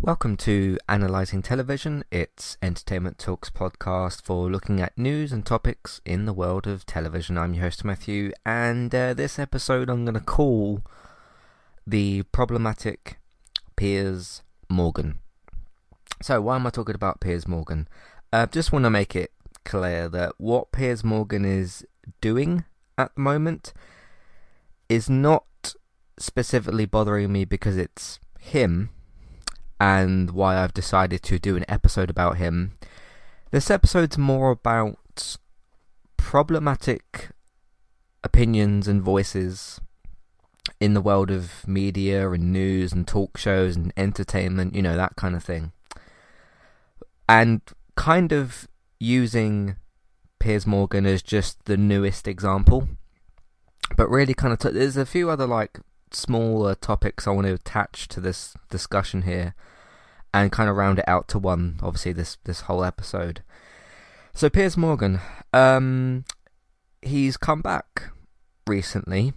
Welcome to Analyzing Television. It's Entertainment Talks podcast for looking at news and topics in the world of television. I'm your host Matthew, and uh, this episode I'm going to call the problematic Piers Morgan. So, why am I talking about Piers Morgan? I uh, just want to make it clear that what Piers Morgan is doing at the moment is not specifically bothering me because it's him and why I've decided to do an episode about him. This episode's more about problematic opinions and voices in the world of media and news and talk shows and entertainment, you know, that kind of thing. And kind of using Piers Morgan as just the newest example. But really, kind of, t- there's a few other like smaller topics I want to attach to this discussion here and kind of round it out to one, obviously, this, this whole episode. So, Piers Morgan, um, he's come back recently.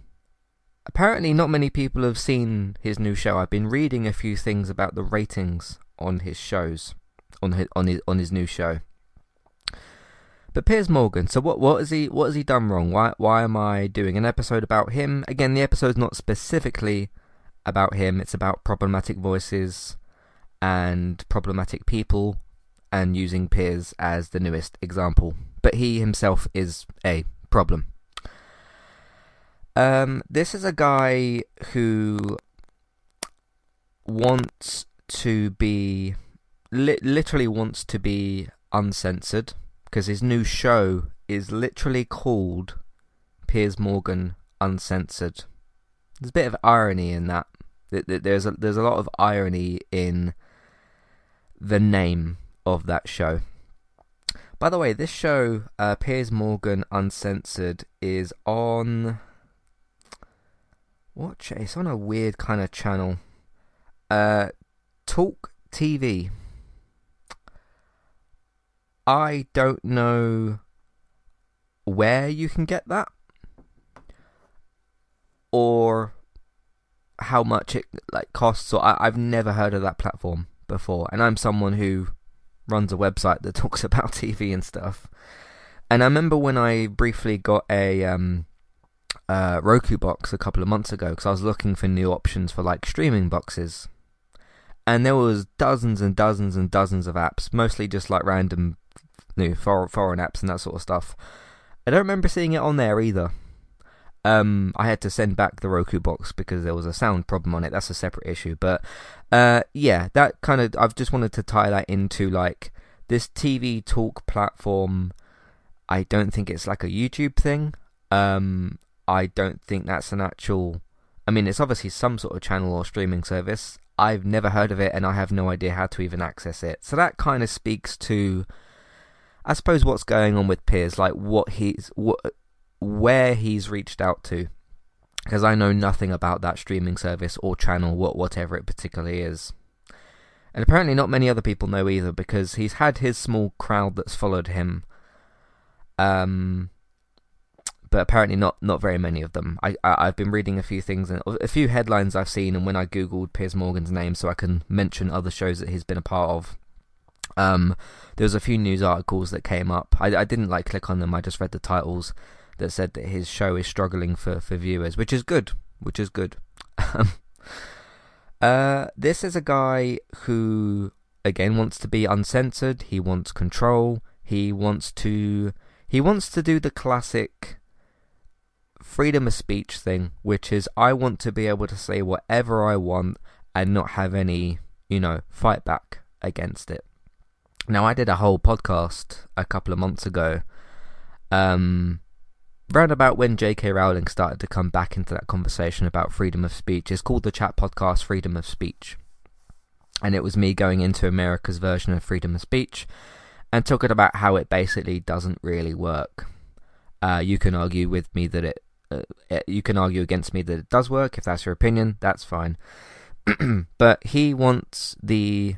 Apparently, not many people have seen his new show. I've been reading a few things about the ratings on his shows, on his on his on his new show. But Piers Morgan, so what what has he what has he done wrong? Why why am I doing an episode about him? Again, the episode's not specifically about him. It's about problematic voices and problematic people and using Piers as the newest example. But he himself is a problem. Um, this is a guy who wants to be, li- literally wants to be uncensored because his new show is literally called Piers Morgan Uncensored. There's a bit of irony in that. There's a, there's a lot of irony in the name of that show. By the way, this show, uh, Piers Morgan Uncensored, is on. What? It's on a weird kind of channel. Uh, Talk TV. I don't know where you can get that or how much it like costs or I, I've never heard of that platform before, and I'm someone who runs a website that talks about TV and stuff. And I remember when I briefly got a um, uh, Roku box a couple of months ago because I was looking for new options for like streaming boxes, and there was dozens and dozens and dozens of apps, mostly just like random new foreign apps and that sort of stuff. I don't remember seeing it on there either. Um, I had to send back the Roku box because there was a sound problem on it. That's a separate issue. But uh, yeah, that kind of I've just wanted to tie that into like this TV talk platform. I don't think it's like a YouTube thing. Um, I don't think that's an actual. I mean, it's obviously some sort of channel or streaming service. I've never heard of it, and I have no idea how to even access it. So that kind of speaks to, I suppose, what's going on with Piers, like what he's what where he's reached out to because I know nothing about that streaming service or channel, what whatever it particularly is. And apparently, not many other people know either because he's had his small crowd that's followed him. Um, but apparently not not very many of them. I, I have been reading a few things and a few headlines I've seen, and when I googled Piers Morgan's name so I can mention other shows that he's been a part of, um, there was a few news articles that came up. I I didn't like click on them. I just read the titles that said that his show is struggling for, for viewers, which is good, which is good. uh, this is a guy who, again, wants to be uncensored. He wants control. He wants to, he wants to do the classic freedom of speech thing, which is I want to be able to say whatever I want and not have any, you know, fight back against it. Now, I did a whole podcast a couple of months ago um, round about when J.K. Rowling started to come back into that conversation about freedom of speech, it's called the chat podcast Freedom of Speech. And it was me going into America's version of freedom of speech and talking about how it basically doesn't really work. Uh, you can argue with me that it, uh, you can argue against me that it does work. If that's your opinion, that's fine. but he wants the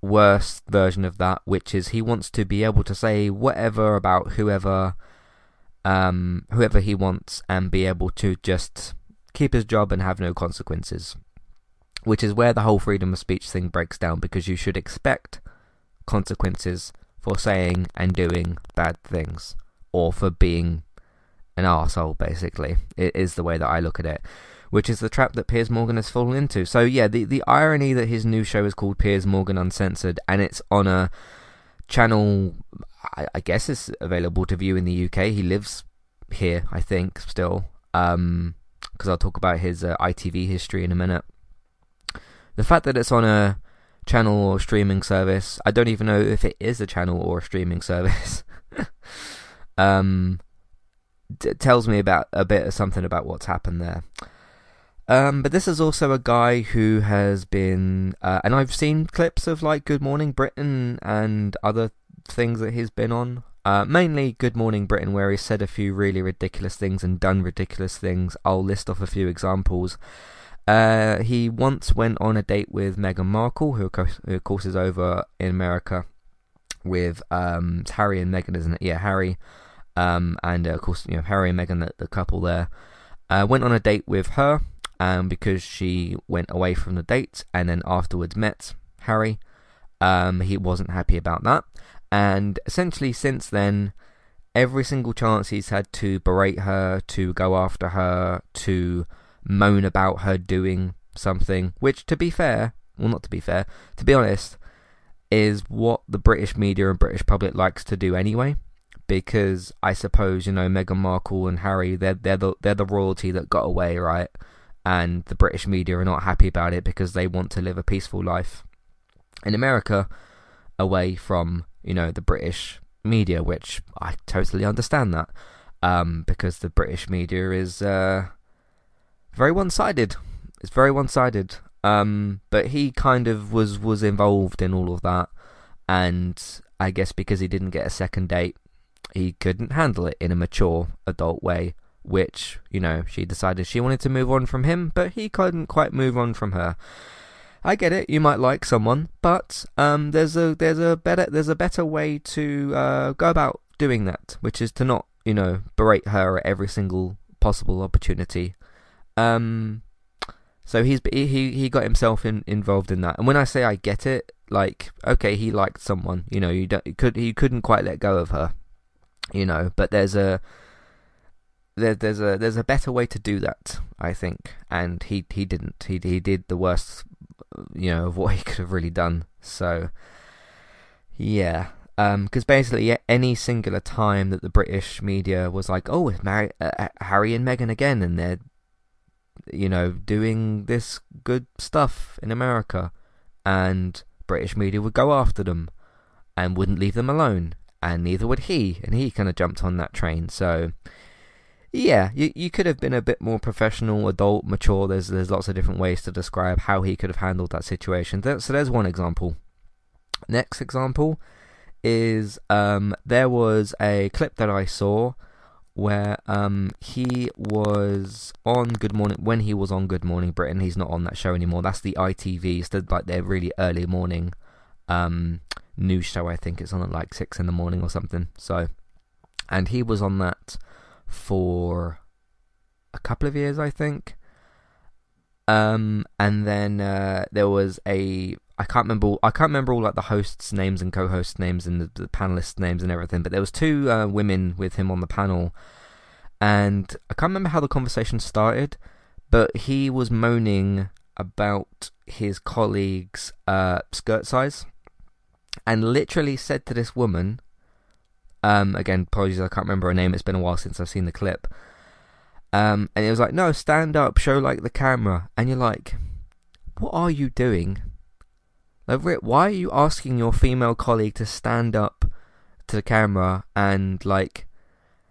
worst version of that, which is he wants to be able to say whatever about whoever um, whoever he wants and be able to just keep his job and have no consequences. which is where the whole freedom of speech thing breaks down because you should expect consequences for saying and doing bad things or for being an arsehole, basically. It is the way that I look at it. Which is the trap that Piers Morgan has fallen into. So yeah, the the irony that his new show is called Piers Morgan Uncensored and it's on a channel I, I guess is available to view in the UK. He lives here, I think, still. Um because I'll talk about his uh, ITV history in a minute. The fact that it's on a channel or streaming service, I don't even know if it is a channel or a streaming service. um, d- tells me about a bit of something about what's happened there. Um, but this is also a guy who has been, uh, and I've seen clips of like Good Morning Britain and other things that he's been on. Uh, mainly Good Morning Britain, where he said a few really ridiculous things and done ridiculous things. I'll list off a few examples. Uh, he once went on a date with Meghan Markle, who of, course, who of course is over in America with um, Harry and Meghan, isn't it? Yeah, Harry. Um, and uh, of course, you know, Harry and Meghan, the, the couple there, uh, went on a date with her um, because she went away from the date and then afterwards met Harry. Um, he wasn't happy about that. And essentially, since then, every single chance he's had to berate her, to go after her, to moan about her doing something, which, to be fair, well, not to be fair, to be honest, is what the British media and British public likes to do anyway. Because I suppose you know Meghan Markle and Harry, they're they're the they're the royalty that got away, right? And the British media are not happy about it because they want to live a peaceful life in America, away from you know the British media, which I totally understand that, um, because the British media is uh, very one-sided. It's very one-sided. Um, but he kind of was was involved in all of that, and I guess because he didn't get a second date, he couldn't handle it in a mature adult way. Which you know, she decided she wanted to move on from him, but he couldn't quite move on from her. I get it. You might like someone, but um, there's a there's a better there's a better way to uh, go about doing that, which is to not you know berate her at every single possible opportunity. Um, so he's he he got himself in, involved in that. And when I say I get it, like okay, he liked someone, you know, you don't could he couldn't quite let go of her, you know. But there's a there, there's a there's a better way to do that, I think, and he he didn't. He he did the worst, you know, of what he could have really done. So yeah, because um, basically any singular time that the British media was like, "Oh, it's Mary, uh, Harry and Meghan again," and they're you know, doing this good stuff in America, and British media would go after them and wouldn't leave them alone, and neither would he, and he kind of jumped on that train. So, yeah, you you could have been a bit more professional, adult, mature. There's there's lots of different ways to describe how he could have handled that situation. So there's one example. Next example is um, there was a clip that I saw where um, he was on Good Morning when he was on Good Morning Britain. He's not on that show anymore. That's the ITV. It's like their really early morning um, news show. I think it's on at like six in the morning or something. So, and he was on that for a couple of years, I think. Um, and then uh, there was a I can't remember. all, I can't remember all like the hosts' names and co-host names and the, the panelists' names and everything. But there was two uh, women with him on the panel, and I can't remember how the conversation started. But he was moaning about his colleague's uh, skirt size, and literally said to this woman, um, again, apologies, I can't remember her name. It's been a while since I've seen the clip. Um, and it was like, no, stand up, show like the camera, and you're like, what are you doing? Like, why are you asking your female colleague to stand up to the camera and like,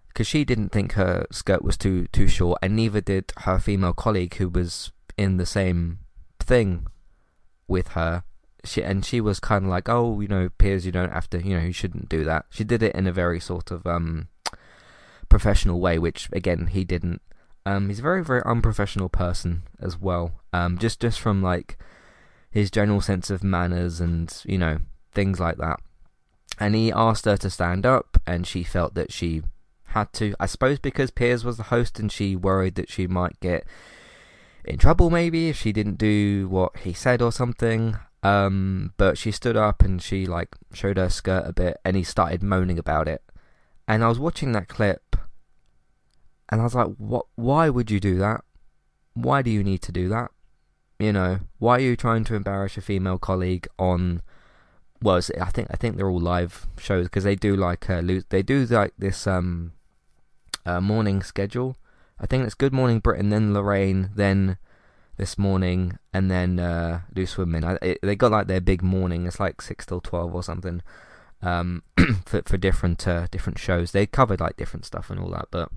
because she didn't think her skirt was too too short, and neither did her female colleague who was in the same thing with her. She and she was kind of like, oh, you know, Piers, you don't have to, you know, you shouldn't do that. She did it in a very sort of um professional way, which again he didn't. Um, he's a very very unprofessional person as well. Um, just just from like his general sense of manners and, you know, things like that. And he asked her to stand up, and she felt that she had to. I suppose because Piers was the host and she worried that she might get in trouble maybe if she didn't do what he said or something. Um, but she stood up and she like showed her skirt a bit, and he started moaning about it. And I was watching that clip, and I was like, "What? Why would you do that? Why do you need to do that? You know, why are you trying to embarrass a female colleague on?" Well, I think I think they're all live shows because they do like uh, they do like this um uh, morning schedule. I think it's Good Morning Britain, then Lorraine, then this morning, and then uh, Loose Women. I, it, they got like their big morning. It's like six till twelve or something. Um, for for different uh, different shows. They covered like different stuff and all that, but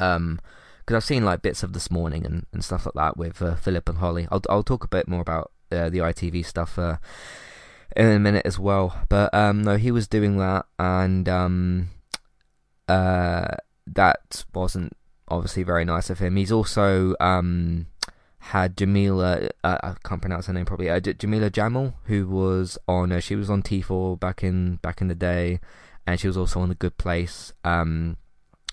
um, because I've seen like bits of this morning and, and stuff like that with uh, Philip and Holly. I'll I'll talk a bit more about uh, the ITV stuff uh, in a minute as well. But um, no, he was doing that, and um, uh, that wasn't obviously very nice of him. He's also um had Jameela, uh, I can't pronounce her name probably, uh, Jameela Jamil, who was on, uh, she was on T4 back in back in the day, and she was also on The Good Place. Um,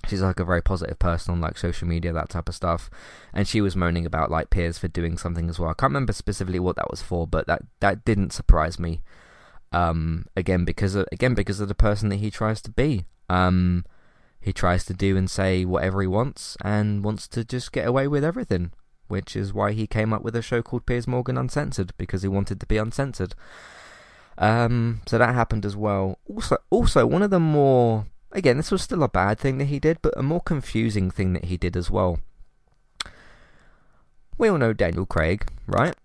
she's like a very positive person on like social media, that type of stuff, and she was moaning about like Piers for doing something as well. I can't remember specifically what that was for, but that that didn't surprise me. Um, again because of, again because of the person that he tries to be. Um, he tries to do and say whatever he wants and wants to just get away with everything which is why he came up with a show called Piers Morgan Uncensored because he wanted to be uncensored. Um, so that happened as well. Also, also one of the more again, this was still a bad thing that he did, but a more confusing thing that he did as well. We all know Daniel Craig, right?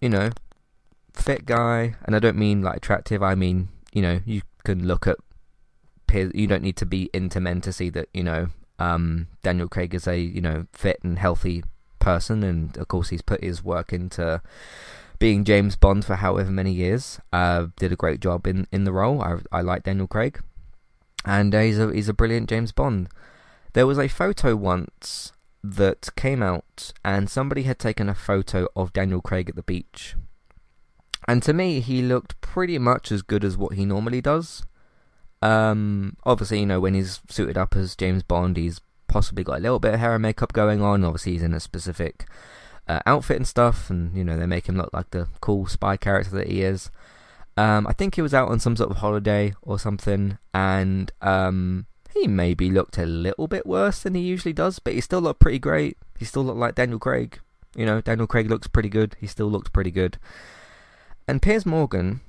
You know, fit guy, and I don't mean like attractive. I mean, you know, you can look at. You don't need to be into men to see that you know um, Daniel Craig is a you know fit and healthy person, and of course he's put his work into being James Bond for however many years. Uh, did a great job in, in the role. I I like Daniel Craig, and uh, he's a he's a brilliant James Bond. There was a photo once that came out, and somebody had taken a photo of Daniel Craig at the beach. And to me, he looked pretty much as good as what he normally does. Um, obviously, you know, when he's suited up as James Bond, he's possibly got a little bit of hair and makeup going on. Obviously, he's in a specific uh, outfit and stuff, and you know they make him look like the cool spy character that he is. Um, I think he was out on some sort of holiday or something, and um, he maybe looked a little bit worse than he usually does, but he still looked pretty great. He still looked like Daniel Craig. You know, Daniel Craig looks pretty good. He still looks pretty good. And Piers Morgan,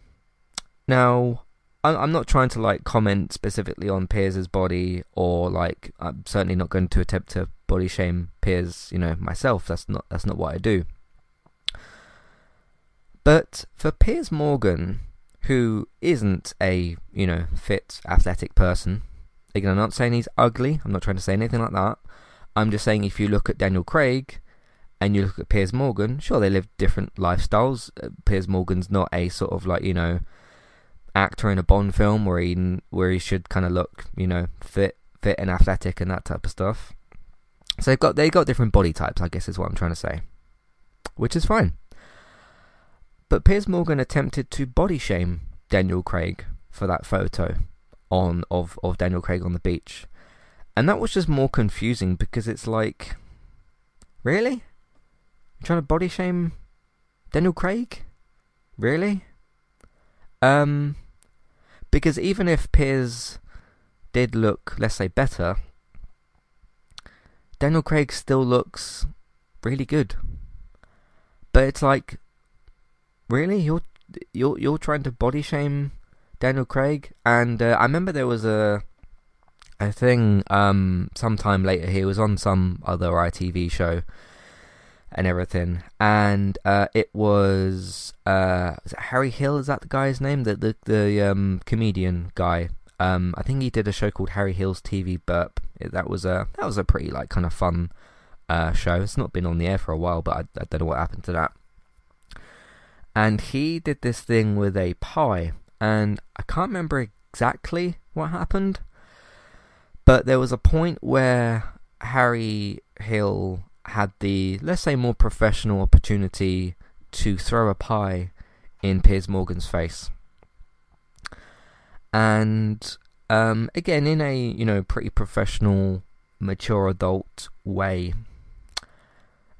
now I'm not trying to like comment specifically on Piers's body or like I'm certainly not going to attempt to body shame Piers, you know, myself. That's not that's not what I do. But for Piers Morgan, who isn't a, you know, fit, athletic person, again I'm not saying he's ugly, I'm not trying to say anything like that. I'm just saying if you look at Daniel Craig and you look at Piers Morgan, sure they live different lifestyles. Uh, Piers Morgan's not a sort of like, you know, actor in a Bond film where he where he should kind of look, you know, fit, fit and athletic and that type of stuff. So they've got they've got different body types, I guess is what I'm trying to say, which is fine. But Piers Morgan attempted to body shame Daniel Craig for that photo on of of Daniel Craig on the beach, and that was just more confusing because it's like, really, You're trying to body shame Daniel Craig, really? Um, because even if Piers did look, let's say, better, Daniel Craig still looks really good. But it's like, really, you're you're you're trying to body shame Daniel Craig, and uh, I remember there was a a thing um sometime later. He was on some other ITV show and everything. And uh, it was uh, was it Harry Hill? Is that the guy's name? The the the um, comedian guy. Um, I think he did a show called Harry Hill's TV Burp. It, that was a that was a pretty like kind of fun uh, show. It's not been on the air for a while, but I, I don't know what happened to that. And he did this thing with a pie, and I can't remember exactly what happened, but there was a point where Harry Hill had the, let's say, more professional opportunity to throw a pie in Piers Morgan's face. And um, again, in a you know pretty professional, mature adult way,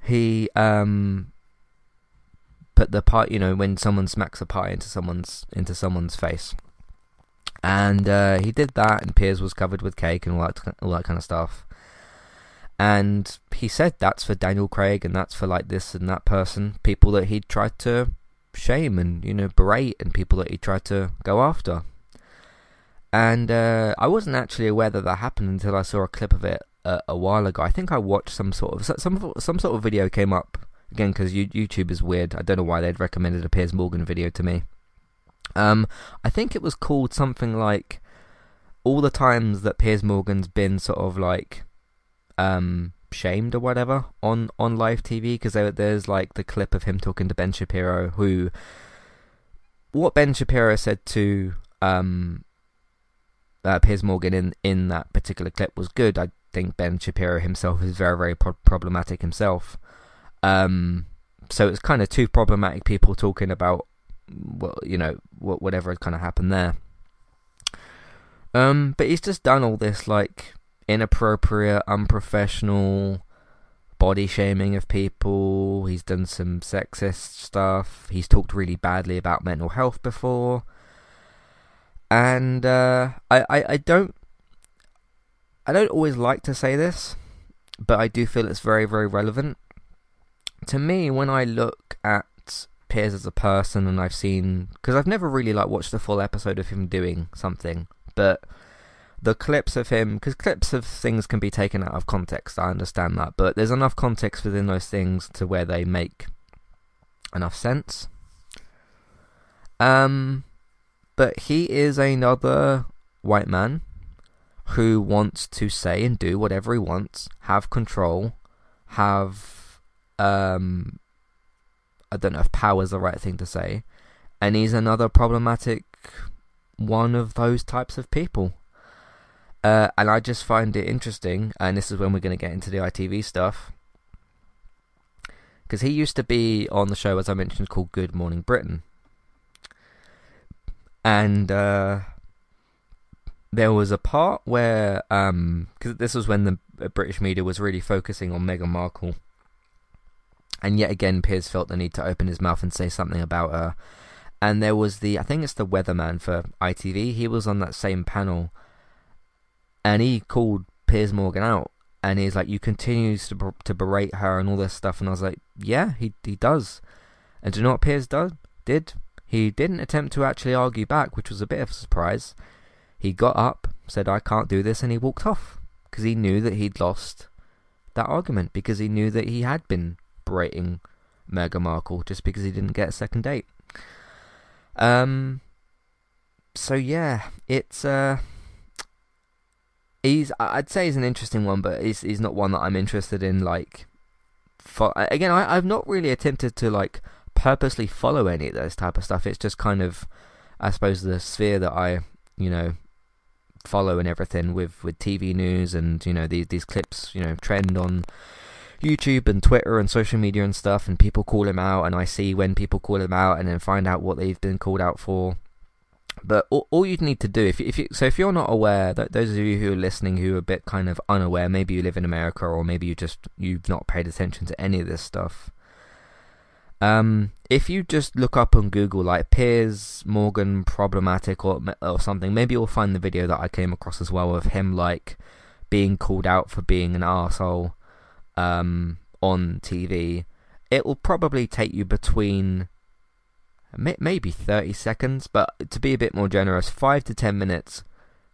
he um put the pie, you know, when someone smacks a pie into someone's into someone's face, and uh, he did that, and Piers was covered with cake and all that all that kind of stuff. And he said that's for Daniel Craig, and that's for like this and that person, people that he tried to shame and you know berate, and people that he tried to go after. And uh, I wasn't actually aware that that happened until I saw a clip of it a while ago. I think I watched some sort of some some sort of video came up again because YouTube is weird. I don't know why they'd recommended a Piers Morgan video to me. Um, I think it was called something like all the times that Piers Morgan's been sort of like um shamed or whatever on on live TV because there, there's like the clip of him talking to Ben Shapiro who what Ben Shapiro said to um uh, Piers Morgan in in that particular clip was good. I think Ben Shapiro himself is very very pro- problematic himself. Um, so it's kind of two problematic people talking about well, you know, whatever had kind of happened there. Um, but he's just done all this like inappropriate, unprofessional body shaming of people. He's done some sexist stuff. He's talked really badly about mental health before. And uh, I, I, I don't I don't always like to say this, but I do feel it's very, very relevant. To me, when I look at Piers as a person, and I've seen because I've never really like watched a full episode of him doing something, but the clips of him because clips of things can be taken out of context. I understand that, but there's enough context within those things to where they make enough sense. Um, but he is another white man who wants to say and do whatever he wants, have control, have um I don't know if power is the right thing to say. And he's another problematic one of those types of people. Uh, and I just find it interesting, and this is when we're going to get into the ITV stuff. Because he used to be on the show, as I mentioned, called Good Morning Britain. And uh, there was a part where, because um, this was when the British media was really focusing on Meghan Markle and yet again, Piers felt the need to open his mouth and say something about her. And there was the, I think it's the weatherman for ITV. He was on that same panel, and he called Piers Morgan out, and he's like, "You continue to to berate her and all this stuff." And I was like, "Yeah, he he does." And do you know what Piers does? Did he didn't attempt to actually argue back, which was a bit of a surprise. He got up, said, "I can't do this," and he walked off because he knew that he'd lost that argument because he knew that he had been berating Meghan Markle just because he didn't get a second date. Um. So yeah, it's uh. He's I'd say he's an interesting one, but he's he's not one that I'm interested in. Like, for, again, I I've not really attempted to like purposely follow any of this type of stuff. It's just kind of, I suppose, the sphere that I you know follow and everything with with TV news and you know these these clips you know trend on YouTube and Twitter and social media and stuff, and people call him out, and I see when people call him out, and then find out what they've been called out for. But all, all you'd need to do, if if you, so, if you're not aware, that those of you who are listening who are a bit kind of unaware, maybe you live in America, or maybe you just you've not paid attention to any of this stuff. Um, if you just look up on Google like Piers Morgan problematic or or something, maybe you'll find the video that I came across as well of him like being called out for being an asshole um, on TV, it will probably take you between maybe 30 seconds, but to be a bit more generous, 5 to 10 minutes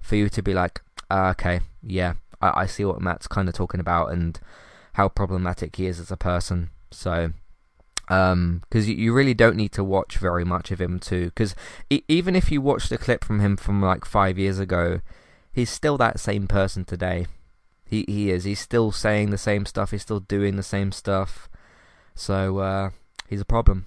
for you to be like, ah, okay, yeah, I, I see what Matt's kind of talking about and how problematic he is as a person. So, um, because you, you really don't need to watch very much of him too. Because e- even if you watch the clip from him from like five years ago, he's still that same person today. He he is. He's still saying the same stuff. He's still doing the same stuff. So uh, he's a problem.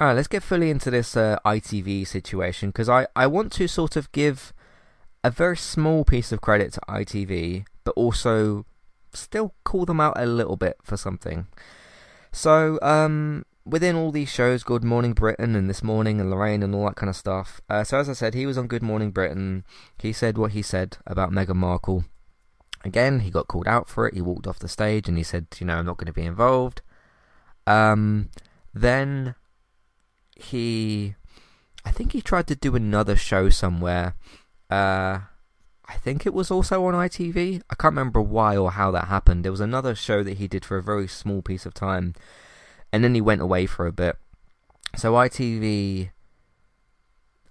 Alright, let's get fully into this uh, ITV situation because I, I want to sort of give a very small piece of credit to ITV, but also still call them out a little bit for something. So, um, within all these shows, Good Morning Britain and This Morning and Lorraine and all that kind of stuff. Uh, so, as I said, he was on Good Morning Britain. He said what he said about Meghan Markle. Again, he got called out for it. He walked off the stage and he said, you know, I'm not going to be involved. Um, then he, I think he tried to do another show somewhere. Uh, I think it was also on ITV. I can't remember why or how that happened. There was another show that he did for a very small piece of time, and then he went away for a bit. So ITV,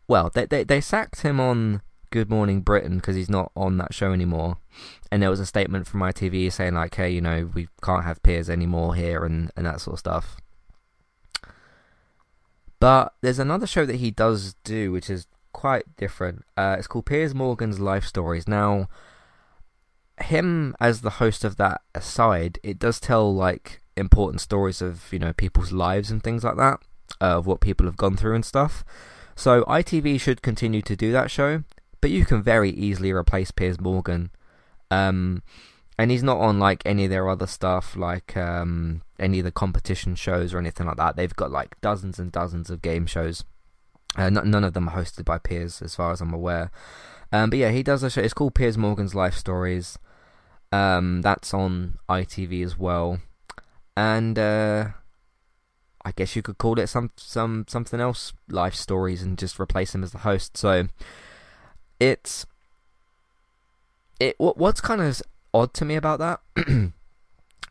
well, they they, they sacked him on Good Morning Britain because he's not on that show anymore. And there was a statement from ITV saying like, "Hey, you know, we can't have Piers anymore here," and and that sort of stuff. But there's another show that he does do, which is quite different. Uh, it's called Piers Morgan's Life Stories. Now, him as the host of that aside, it does tell like important stories of you know people's lives and things like that, uh, of what people have gone through and stuff. So ITV should continue to do that show, but you can very easily replace Piers Morgan. Um, and he's not on like any of their other stuff, like um, any of the competition shows or anything like that. They've got like dozens and dozens of game shows. Uh, n- none of them are hosted by Piers, as far as I'm aware. Um, but yeah, he does a show. It's called Piers Morgan's Life Stories. Um, that's on ITV as well, and uh, I guess you could call it some some something else, Life Stories, and just replace him as the host. So it's it. What, what's kind of odd to me about that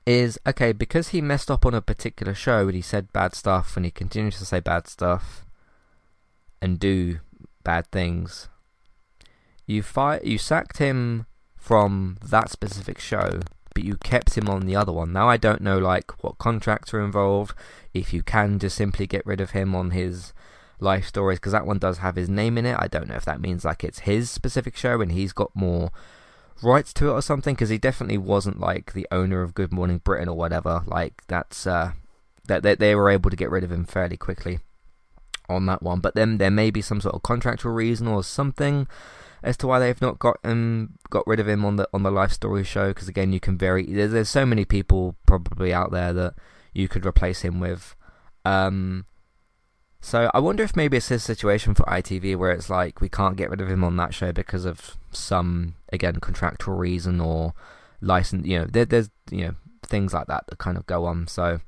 is okay because he messed up on a particular show and he said bad stuff and he continues to say bad stuff and do bad things. You fight, you sacked him from that specific show, but you kept him on the other one. Now I don't know like what contracts are involved. If you can just simply get rid of him on his life stories, because that one does have his name in it. I don't know if that means like it's his specific show and he's got more rights to it or something because he definitely wasn't like the owner of Good Morning Britain or whatever. Like that's uh, that they, they were able to get rid of him fairly quickly on that one. But then there may be some sort of contractual reason or something as to why they've not got him got rid of him on the on the life story show. Because again, you can very there's, there's so many people probably out there that you could replace him with. Um, so I wonder if maybe it's his situation for ITV where it's like we can't get rid of him on that show because of some again contractual reason or license. You know, there, there's you know things like that that kind of go on. So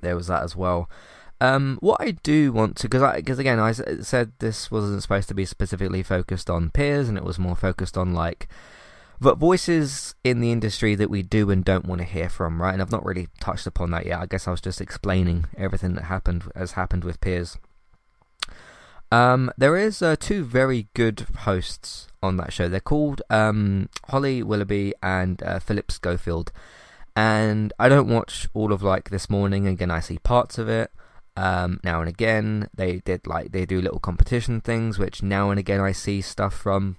there was that as well. Um, what I do want to, because because again, I said this wasn't supposed to be specifically focused on Piers, and it was more focused on like but voices in the industry that we do and don't want to hear from, right? And I've not really touched upon that yet. I guess I was just explaining everything that happened has happened with Piers. Um, there is uh, two very good hosts on that show. They're called um, Holly Willoughby and uh, Philip Schofield. And I don't watch all of like this morning. Again, I see parts of it. Um, now and again, they did like they do little competition things, which now and again I see stuff from.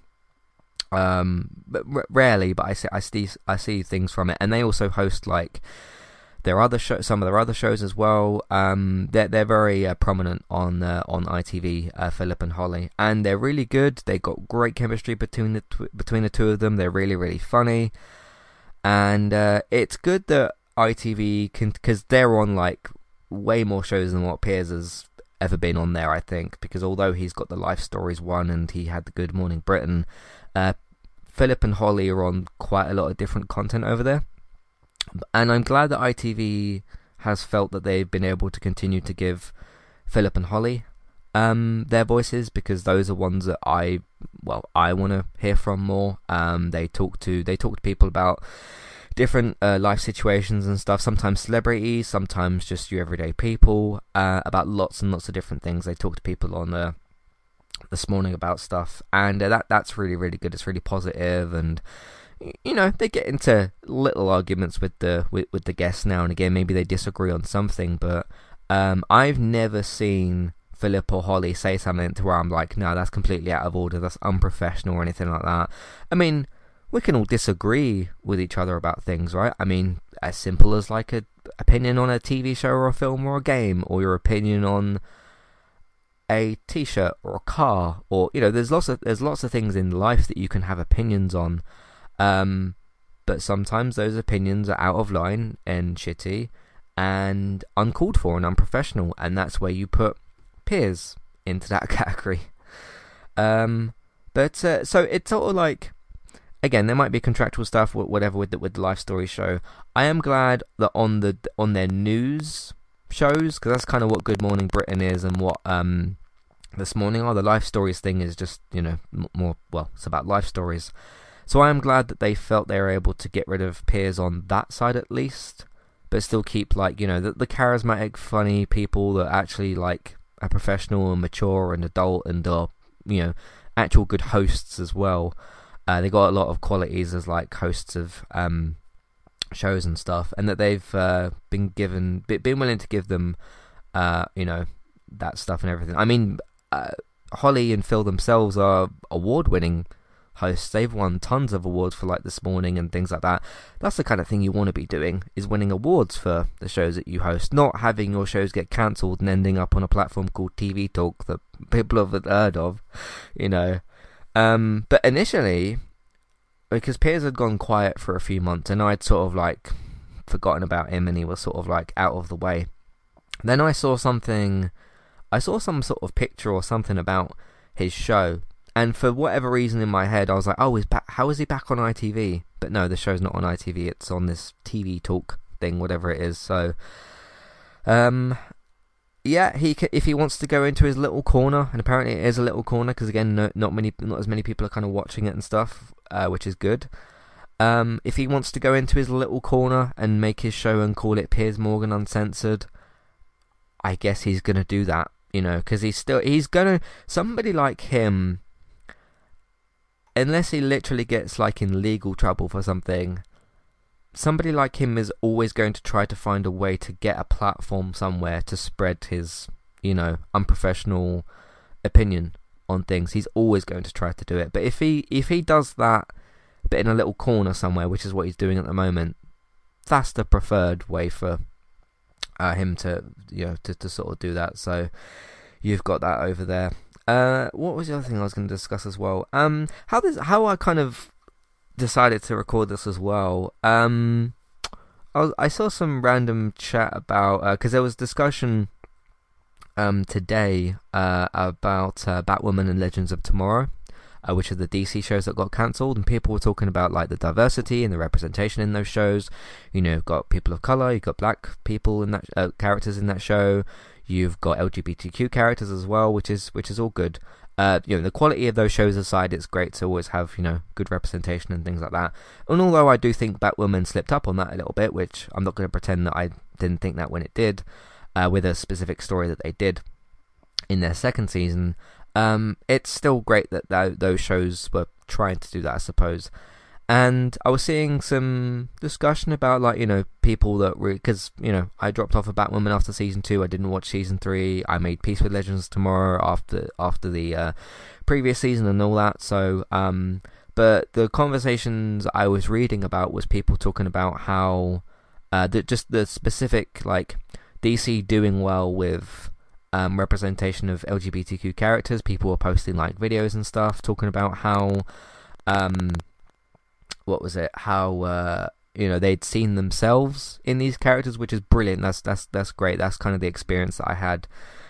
Um, but r- rarely, but I see I see I see things from it, and they also host like their other show, some of their other shows as well. Um, they're they're very uh, prominent on uh, on ITV, uh, Philip and Holly, and they're really good. They got great chemistry between the tw- between the two of them. They're really really funny, and uh, it's good that ITV can because they're on like way more shows than what Piers has ever been on there, I think, because although he's got the Life Stories one and he had the Good Morning Britain, uh, Philip and Holly are on quite a lot of different content over there. And I'm glad that ITV has felt that they've been able to continue to give Philip and Holly um, their voices because those are ones that I well I want to hear from more. Um, they talk to they talk to people about different uh, life situations and stuff. Sometimes celebrities, sometimes just your everyday people. Uh, about lots and lots of different things. They talk to people on uh, this morning about stuff, and uh, that that's really really good. It's really positive, and you know they get into little arguments with the with, with the guests now and again. Maybe they disagree on something, but um, I've never seen. Philip or Holly say something to where I'm like, no, that's completely out of order, that's unprofessional or anything like that. I mean, we can all disagree with each other about things, right? I mean, as simple as like a opinion on a TV show or a film or a game, or your opinion on a T-shirt or a car, or you know, there's lots of there's lots of things in life that you can have opinions on, um, but sometimes those opinions are out of line and shitty and uncalled for and unprofessional, and that's where you put Piers into that category. Um, but uh, so it's sort of like again, there might be contractual stuff, whatever, with the, with the life story show. I am glad that on the on their news shows, because that's kind of what Good Morning Britain is, and what um this morning are. The life stories thing is just you know more well, it's about life stories. So I am glad that they felt they were able to get rid of Piers on that side at least, but still keep like you know the, the charismatic, funny people that actually like are professional and mature and adult and are you know actual good hosts as well. Uh, they got a lot of qualities as like hosts of um, shows and stuff, and that they've uh, been given, been willing to give them, uh, you know, that stuff and everything. I mean, uh, Holly and Phil themselves are award-winning hosts. They've won tons of awards for like this morning and things like that. That's the kind of thing you want to be doing is winning awards for the shows that you host, not having your shows get cancelled and ending up on a platform called TV Talk that people haven't heard of, you know. Um, but initially, because Piers had gone quiet for a few months, and I'd sort of like forgotten about him, and he was sort of like out of the way. Then I saw something, I saw some sort of picture or something about his show, and for whatever reason in my head, I was like, "Oh, he's back. How is he back on ITV?" But no, the show's not on ITV. It's on this TV Talk thing, whatever it is. So, um, yeah, he if he wants to go into his little corner, and apparently it is a little corner because again, no, not many, not as many people are kind of watching it and stuff, uh, which is good. Um, if he wants to go into his little corner and make his show and call it Piers Morgan Uncensored, I guess he's gonna do that, you know, because he's still he's gonna somebody like him, unless he literally gets like in legal trouble for something somebody like him is always going to try to find a way to get a platform somewhere to spread his, you know, unprofessional opinion on things. He's always going to try to do it. But if he if he does that but in a little corner somewhere, which is what he's doing at the moment, that's the preferred way for uh, him to you know to, to sort of do that. So you've got that over there. Uh, what was the other thing I was going to discuss as well? Um, how this how I kind of decided to record this as well. Um, I, I saw some random chat about because uh, there was discussion um today uh about uh, Batwoman and Legends of Tomorrow. Uh, which are the DC shows that got cancelled, and people were talking about like the diversity and the representation in those shows. You know, you've got people of color, you've got black people in that uh, characters in that show, you've got LGBTQ characters as well, which is which is all good. uh, you know, the quality of those shows aside, it's great to always have you know good representation and things like that. And although I do think Batwoman slipped up on that a little bit, which I'm not going to pretend that I didn't think that when it did, uh, with a specific story that they did in their second season, um, it's still great that th- those shows were trying to do that, I suppose and I was seeing some discussion about like you know people that were because you know I dropped off of Batwoman after season two. I didn't watch season three. I made peace with Legends tomorrow after after the uh, previous season and all that. So, um, but the conversations I was reading about was people talking about how uh, that just the specific like DC doing well with um, representation of LGBTQ characters. People were posting like videos and stuff talking about how um what was it? How uh, you know they'd seen themselves in these characters, which is brilliant. That's that's that's great. That's kind of the experience that I had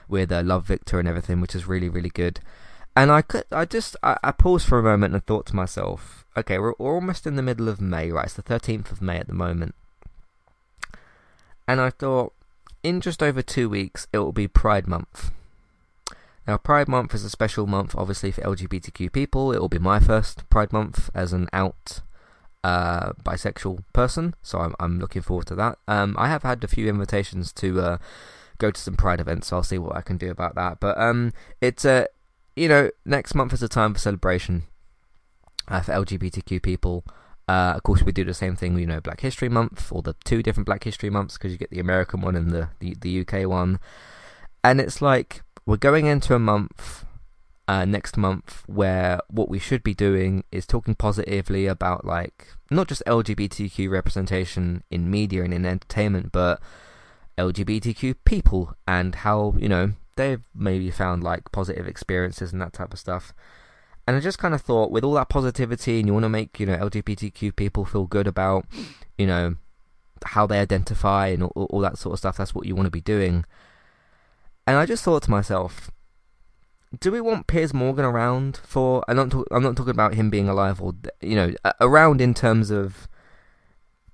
with uh, Love Victor and everything, which is really really good. And I could, I just, I, I paused for a moment and thought to myself, okay, we're, we're almost in the middle of May, right? It's the thirteenth of May at the moment, and I thought, in just over two weeks, it will be Pride Month. Now, Pride Month is a special month, obviously, for LGBTQ people. It will be my first Pride Month as an out uh, bisexual person, so I'm, I'm looking forward to that. Um, I have had a few invitations to uh, go to some Pride events, so I'll see what I can do about that. But um, it's a, uh, you know, next month is a time for celebration uh, for LGBTQ people. Uh, of course, we do the same thing, you know, Black History Month, or the two different Black History Months, because you get the American one and the, the, the UK one. And it's like, we're going into a month uh, next month where what we should be doing is talking positively about like not just LGBTQ representation in media and in entertainment, but LGBTQ people and how you know they've maybe found like positive experiences and that type of stuff. And I just kind of thought, with all that positivity, and you want to make you know LGBTQ people feel good about you know how they identify and all, all that sort of stuff. That's what you want to be doing. And I just thought to myself, do we want Piers Morgan around for? I'm not. Talk, I'm not talking about him being alive or you know around in terms of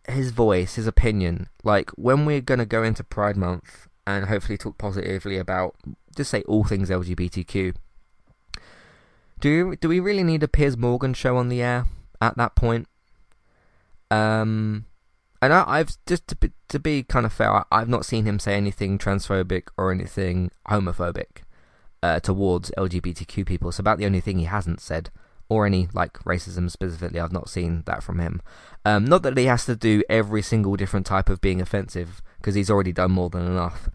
his voice, his opinion. Like when we're gonna go into Pride Month and hopefully talk positively about just say all things LGBTQ. Do do we really need a Piers Morgan show on the air at that point? Um, and I, have just to be, to be kind of fair, I, I've not seen him say anything transphobic or anything homophobic uh, towards LGBTQ people. It's about the only thing he hasn't said, or any like racism specifically. I've not seen that from him. Um, not that he has to do every single different type of being offensive, because he's already done more than enough.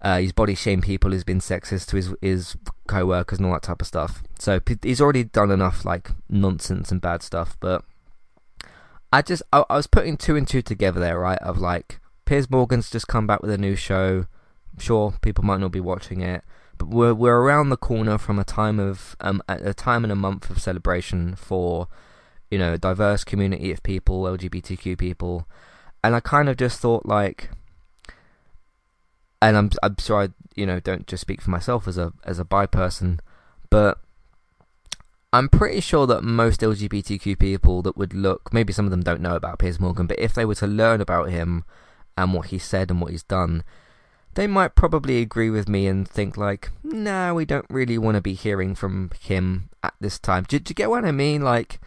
Uh, he's body shamed people, he's been sexist to his his co-workers and all that type of stuff. So he's already done enough like nonsense and bad stuff. But I just I, I was putting two and two together there, right? Of like Piers Morgan's just come back with a new show. Sure, people might not be watching it but we're we're around the corner from a time of um a time and a month of celebration for you know diverse community of people, LGBTQ people, and I kind of just thought like, and I'm I'm sure I you know don't just speak for myself as a as a bi person, but I'm pretty sure that most LGBTQ people that would look, maybe some of them don't know about Piers Morgan, but if they were to learn about him and what he said and what he's done, they might probably agree with me and think like, nah, we don't really want to be hearing from him at this time. Do, do you get what I mean? Like,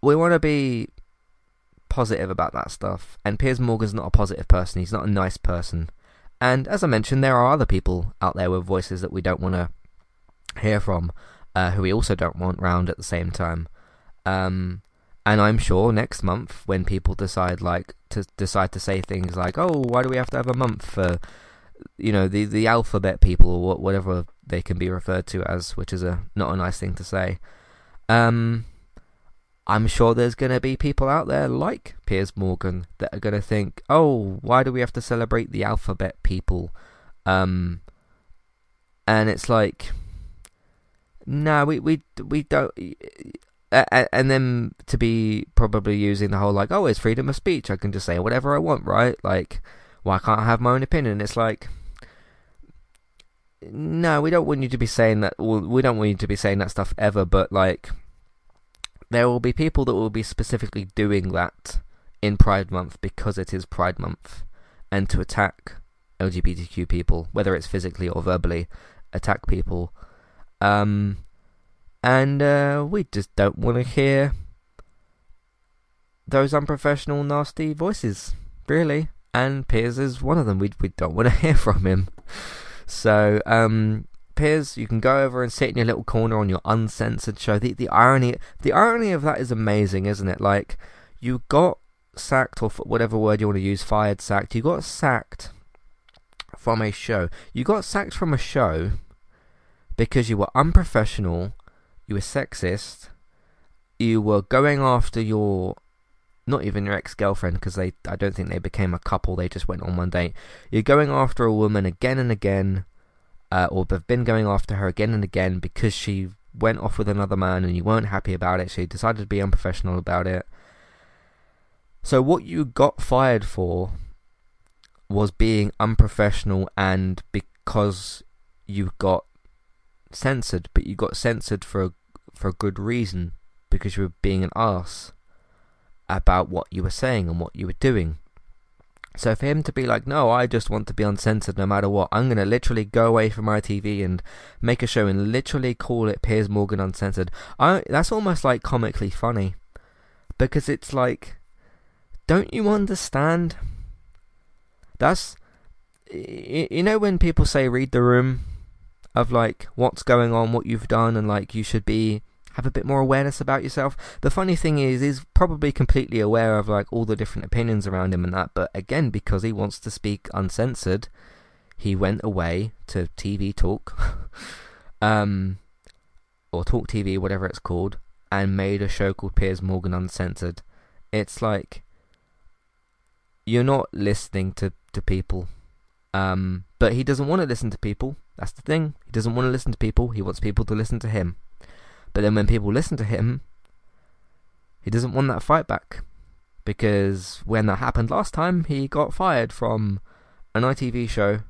we want to be positive about that stuff. And Piers Morgan's not a positive person. He's not a nice person. And as I mentioned, there are other people out there with voices that we don't want to hear from, uh, who we also don't want round at the same time. Um, and I'm sure next month, when people decide like to decide to say things like, "Oh, why do we have to have a month for, you know, the the alphabet people or whatever they can be referred to as," which is a not a nice thing to say. Um, I'm sure there's going to be people out there like Piers Morgan that are going to think, "Oh, why do we have to celebrate the alphabet people?" Um, and it's like, no, we we we don't and then to be probably using the whole like, oh, it's freedom of speech. I can just say whatever I want, right? Like, why can't I have my own opinion? It's like, no, we don't want you to be saying that. Well, we don't want you to be saying that stuff ever. But like, there will be people that will be specifically doing that in Pride Month because it is Pride Month, and to attack LGBTQ people, whether it's physically or verbally, attack people Um, and uh, we just don't want to hear those unprofessional, nasty voices, really. And Piers is one of them. We we don't want to hear from him. So, um, Piers, you can go over and sit in your little corner on your uncensored show. The the irony the irony of that is amazing, isn't it? Like you got sacked or whatever word you want to use, fired, sacked. You got sacked from a show. You got sacked from a show because you were unprofessional, you were sexist, you were going after your not even your ex-girlfriend because they I don't think they became a couple they just went on one date you're going after a woman again and again uh, or they've been going after her again and again because she went off with another man and you weren't happy about it so you decided to be unprofessional about it so what you got fired for was being unprofessional and because you got censored but you got censored for a, for a good reason because you were being an ass about what you were saying and what you were doing. So for him to be like, no, I just want to be uncensored no matter what, I'm to literally go away from ITV and make a show and literally call it Piers Morgan Uncensored, I, that's almost like comically funny. Because it's like, don't you understand? That's, you know when people say read the room of like what's going on, what you've done, and like you should be have a bit more awareness about yourself. The funny thing is, he's probably completely aware of like all the different opinions around him and that, but again, because he wants to speak uncensored, he went away to TV Talk, um, or Talk TV, whatever it's called, and made a show called Piers Morgan Uncensored. It's like you're not listening to to people, um, but he doesn't want to listen to people. That's the thing. He doesn't want to listen to people. He wants people to listen to him. But then when people listen to him, he doesn't want that fight back. Because when that happened last time, he got fired from an ITV show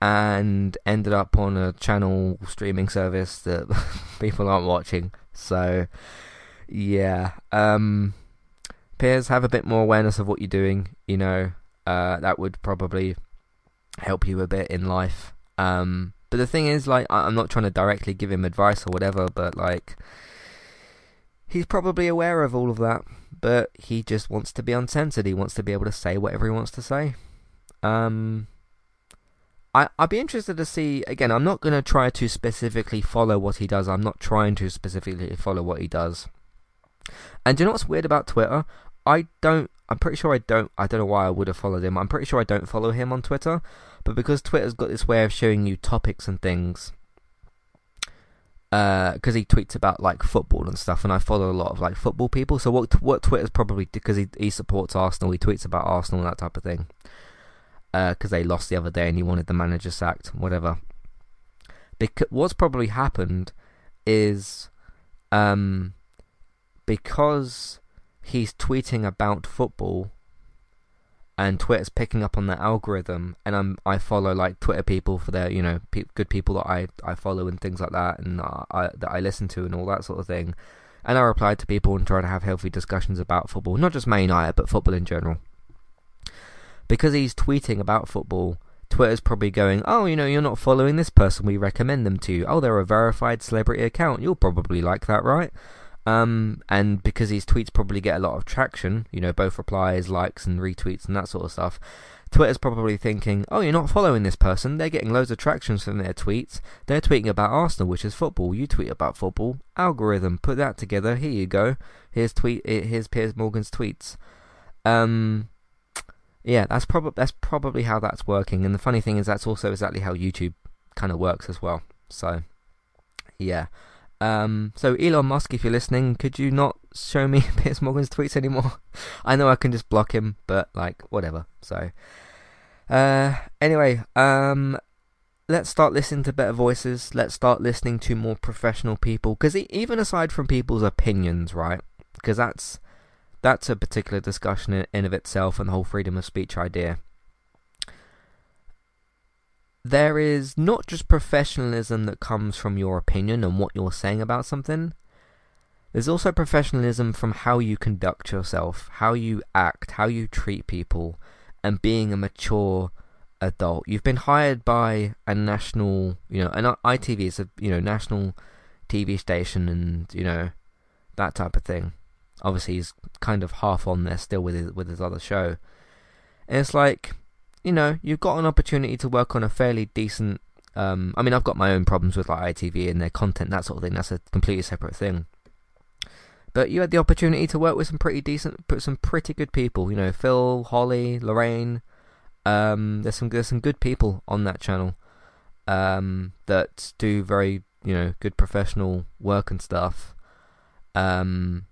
and ended up on a channel streaming service that people aren't watching. So, yeah. Um, Piers, have a bit more awareness of what you're doing. You know, uh, that would probably help you a bit in life. Um, but the thing is, like, I'm not trying to directly give him advice or whatever, but like, he's probably aware of all of that. But he just wants to be uncensored. He wants to be able to say whatever he wants to say. Um, I I'd be interested to see. Again, I'm not going to try to specifically follow what he does. I'm not trying to specifically follow what he does. And do you know what's weird about Twitter? I don't. I'm pretty sure I don't. I don't know why I would have followed him. I'm pretty sure I don't follow him on Twitter. But because Twitter's got this way of showing you topics and things, because uh, he tweets about like football and stuff, and I follow a lot of like football people. So what what Twitter's probably because he he supports Arsenal, he tweets about Arsenal and that type of thing. Because uh, they lost the other day and he wanted the manager sacked, whatever. Because what's probably happened is, um, because he's tweeting about football and Twitter's picking up on that algorithm, and I'm I follow like Twitter people for their you know pe- good people that I I follow and things like that, and uh, I that I listen to and all that sort of thing, and I reply to people and try to have healthy discussions about football, not just Man but football in general. Because he's tweeting about football, Twitter's probably going, oh, you know, you're not following this person we recommend them to. you. Oh, they're a verified celebrity account. You'll probably like that, right? Um, and because his tweets probably get a lot of traction, you know, both replies, likes, and retweets, and that sort of stuff, Twitter's probably thinking, oh, you're not following this person. They're getting loads of traction from their tweets. They're tweeting about Arsenal, which is football. You tweet about football. Algorithm. Put that together. Here you go. Here's tweet. Here's Piers Morgan's tweets. Um, yeah, that's probably that's probably how that's working. And the funny thing is, that's also exactly how YouTube kind of works as well. So, yeah. Um, so Elon Musk, if you're listening, could you not show me Piers Morgan's tweets anymore? I know I can just block him, but like whatever. So, uh, anyway, um, let's start listening to better voices. Let's start listening to more professional people. Because even aside from people's opinions, right? Because that's that's a particular discussion in, in of itself, and the whole freedom of speech idea there is not just professionalism that comes from your opinion and what you're saying about something. There's also professionalism from how you conduct yourself, how you act, how you treat people, and being a mature adult. You've been hired by a national, you know, an ITV is a you know national TV station, and you know that type of thing. Obviously, he's kind of half on there still with his with his other show, and it's like, you know, you've got an opportunity to work on a fairly decent. Um, I mean, I've got my own problems with like ITV and their content, that sort of thing. That's a completely separate thing. But you had the opportunity to work with some pretty decent, put some pretty good people. You know, Phil, Holly, Lorraine. Um, there's some there's some good people on that channel um, that do very you know good professional work and stuff. Um,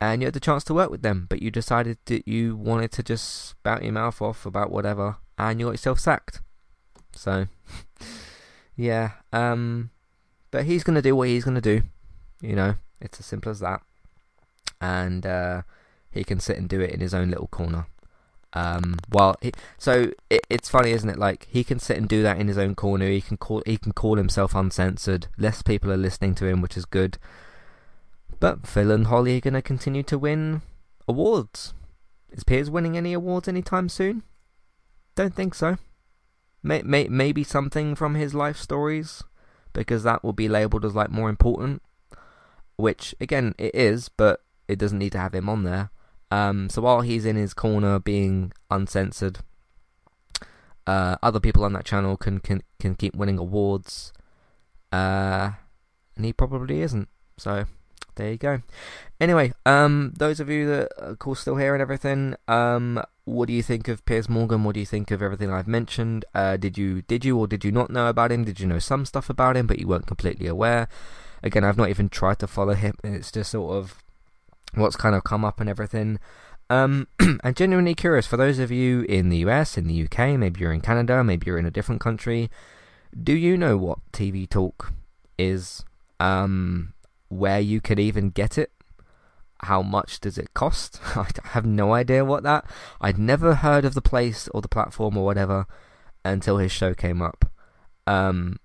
and you had the chance to work with them, but you decided that you wanted to just spout your mouth off about whatever, and you got yourself sacked. So, yeah. Um, but he's gonna do what he's gonna do. You know, it's as simple as that. And uh, he can sit and do it in his own little corner. Um, so it, it's funny, isn't it? Like he can sit and do that in his own corner. He can call he can call himself uncensored. Less people are listening to him, which is good. But Phil and Holly are going to continue to win awards. Is Piers winning any awards anytime soon? Don't think so. May, may, maybe something from his life stories, because that will be labelled as like more important. Which again, it is, but it doesn't need to have him on there. Um, so while he's in his corner being uncensored, uh, other people on that channel can can can keep winning awards, uh, and he probably isn't. So there you go. Anyway, um, those of you that are of course still here and everything, um, what do you think of Piers Morgan? What do you think of everything I've mentioned? Uh, did you did you or did you not know about him? Did you know some stuff about him but you weren't completely aware? Again, I've not even tried to follow him. It's just sort of what's kind of come up and everything. Um, I'm genuinely curious for those of you in the US, in the UK, maybe you're in Canada, maybe you're in a different country. Do you know what TV Talk is? Um, where you could even get it? How much does it cost? I have no idea what that. I'd never heard of the place or the platform or whatever until his show came up. Um,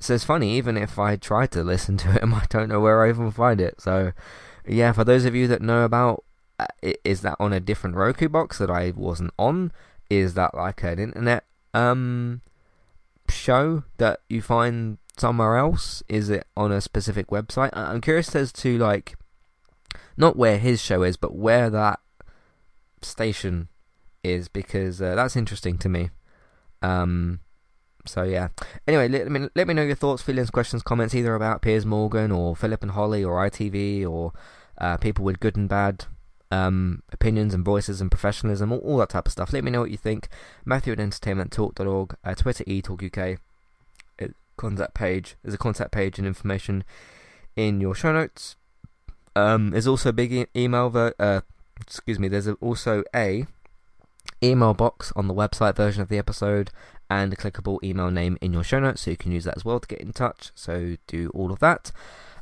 so it's funny, even if I tried to listen to him, I don't know where I even find it. So yeah, for those of you that know about, uh, is that on a different Roku box that I wasn't on? Is that like an internet um show that you find somewhere else? Is it on a specific website? I'm curious as to like not where his show is, but where that station is because uh, that's interesting to me. Um, so yeah. Anyway, let me let me know your thoughts, feelings, questions, comments either about Piers Morgan or Philip and Holly or ITV or uh, people with good and bad um, opinions and voices and professionalism, all, all, that type of stuff. Let me know what you think. Matthew at entertainmenttalk.org, uh, Twitter eTalkUK, contact page. There's a contact page and information in your show notes. Um, there's also a big e- email. Ver- uh, excuse me. There's a, also a email box on the website version of the episode and a clickable email name in your show notes, so you can use that as well to get in touch. So do all of that.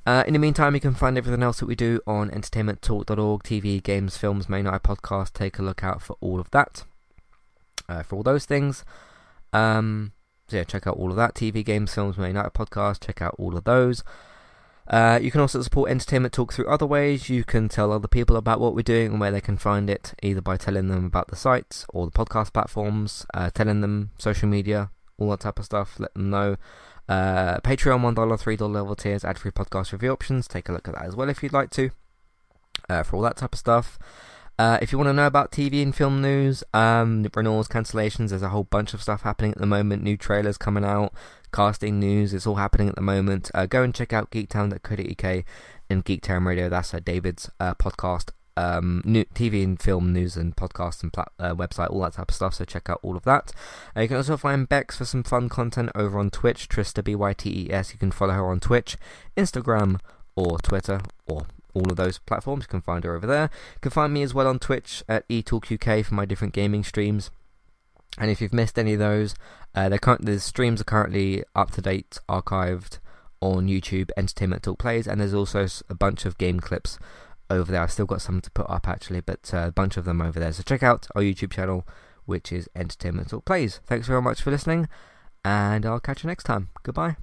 Uh, in the meantime, you can find everything else that we do on entertainmenttalk.org, TV, games, films, main night podcast. Take a look out for all of that. Uh, for all those things. Um, so yeah, check out all of that. TV, games, films, main night podcast. Check out all of those. Uh, you can also support Entertainment Talk through other ways. You can tell other people about what we're doing and where they can find it, either by telling them about the sites or the podcast platforms, uh, telling them social media, all that type of stuff. Let them know. Uh, Patreon, $1, $3 level tiers, ad free podcast review options. Take a look at that as well if you'd like to, uh, for all that type of stuff. Uh, if you want to know about TV and film news, um, renewals, cancellations, there's a whole bunch of stuff happening at the moment. New trailers coming out, casting news, it's all happening at the moment. Uh, go and check out geektown.co.uk and Geektown Radio. That's uh, David's uh, podcast um, new TV and film news and podcast and plat- uh, website, all that type of stuff. So check out all of that. Uh, you can also find Bex for some fun content over on Twitch. Trista B Y T E S. You can follow her on Twitch, Instagram, or Twitter, or all of those platforms. You can find her over there. You can find me as well on Twitch at eTalkUK for my different gaming streams. And if you've missed any of those, uh, the streams are currently up to date, archived on YouTube, Entertainment Talk Plays, and there's also a bunch of game clips over there. I've still got some to put up actually, but uh, a bunch of them over there. So check out our YouTube channel, which is Entertainment Talk Plays. Thanks very much for listening, and I'll catch you next time. Goodbye.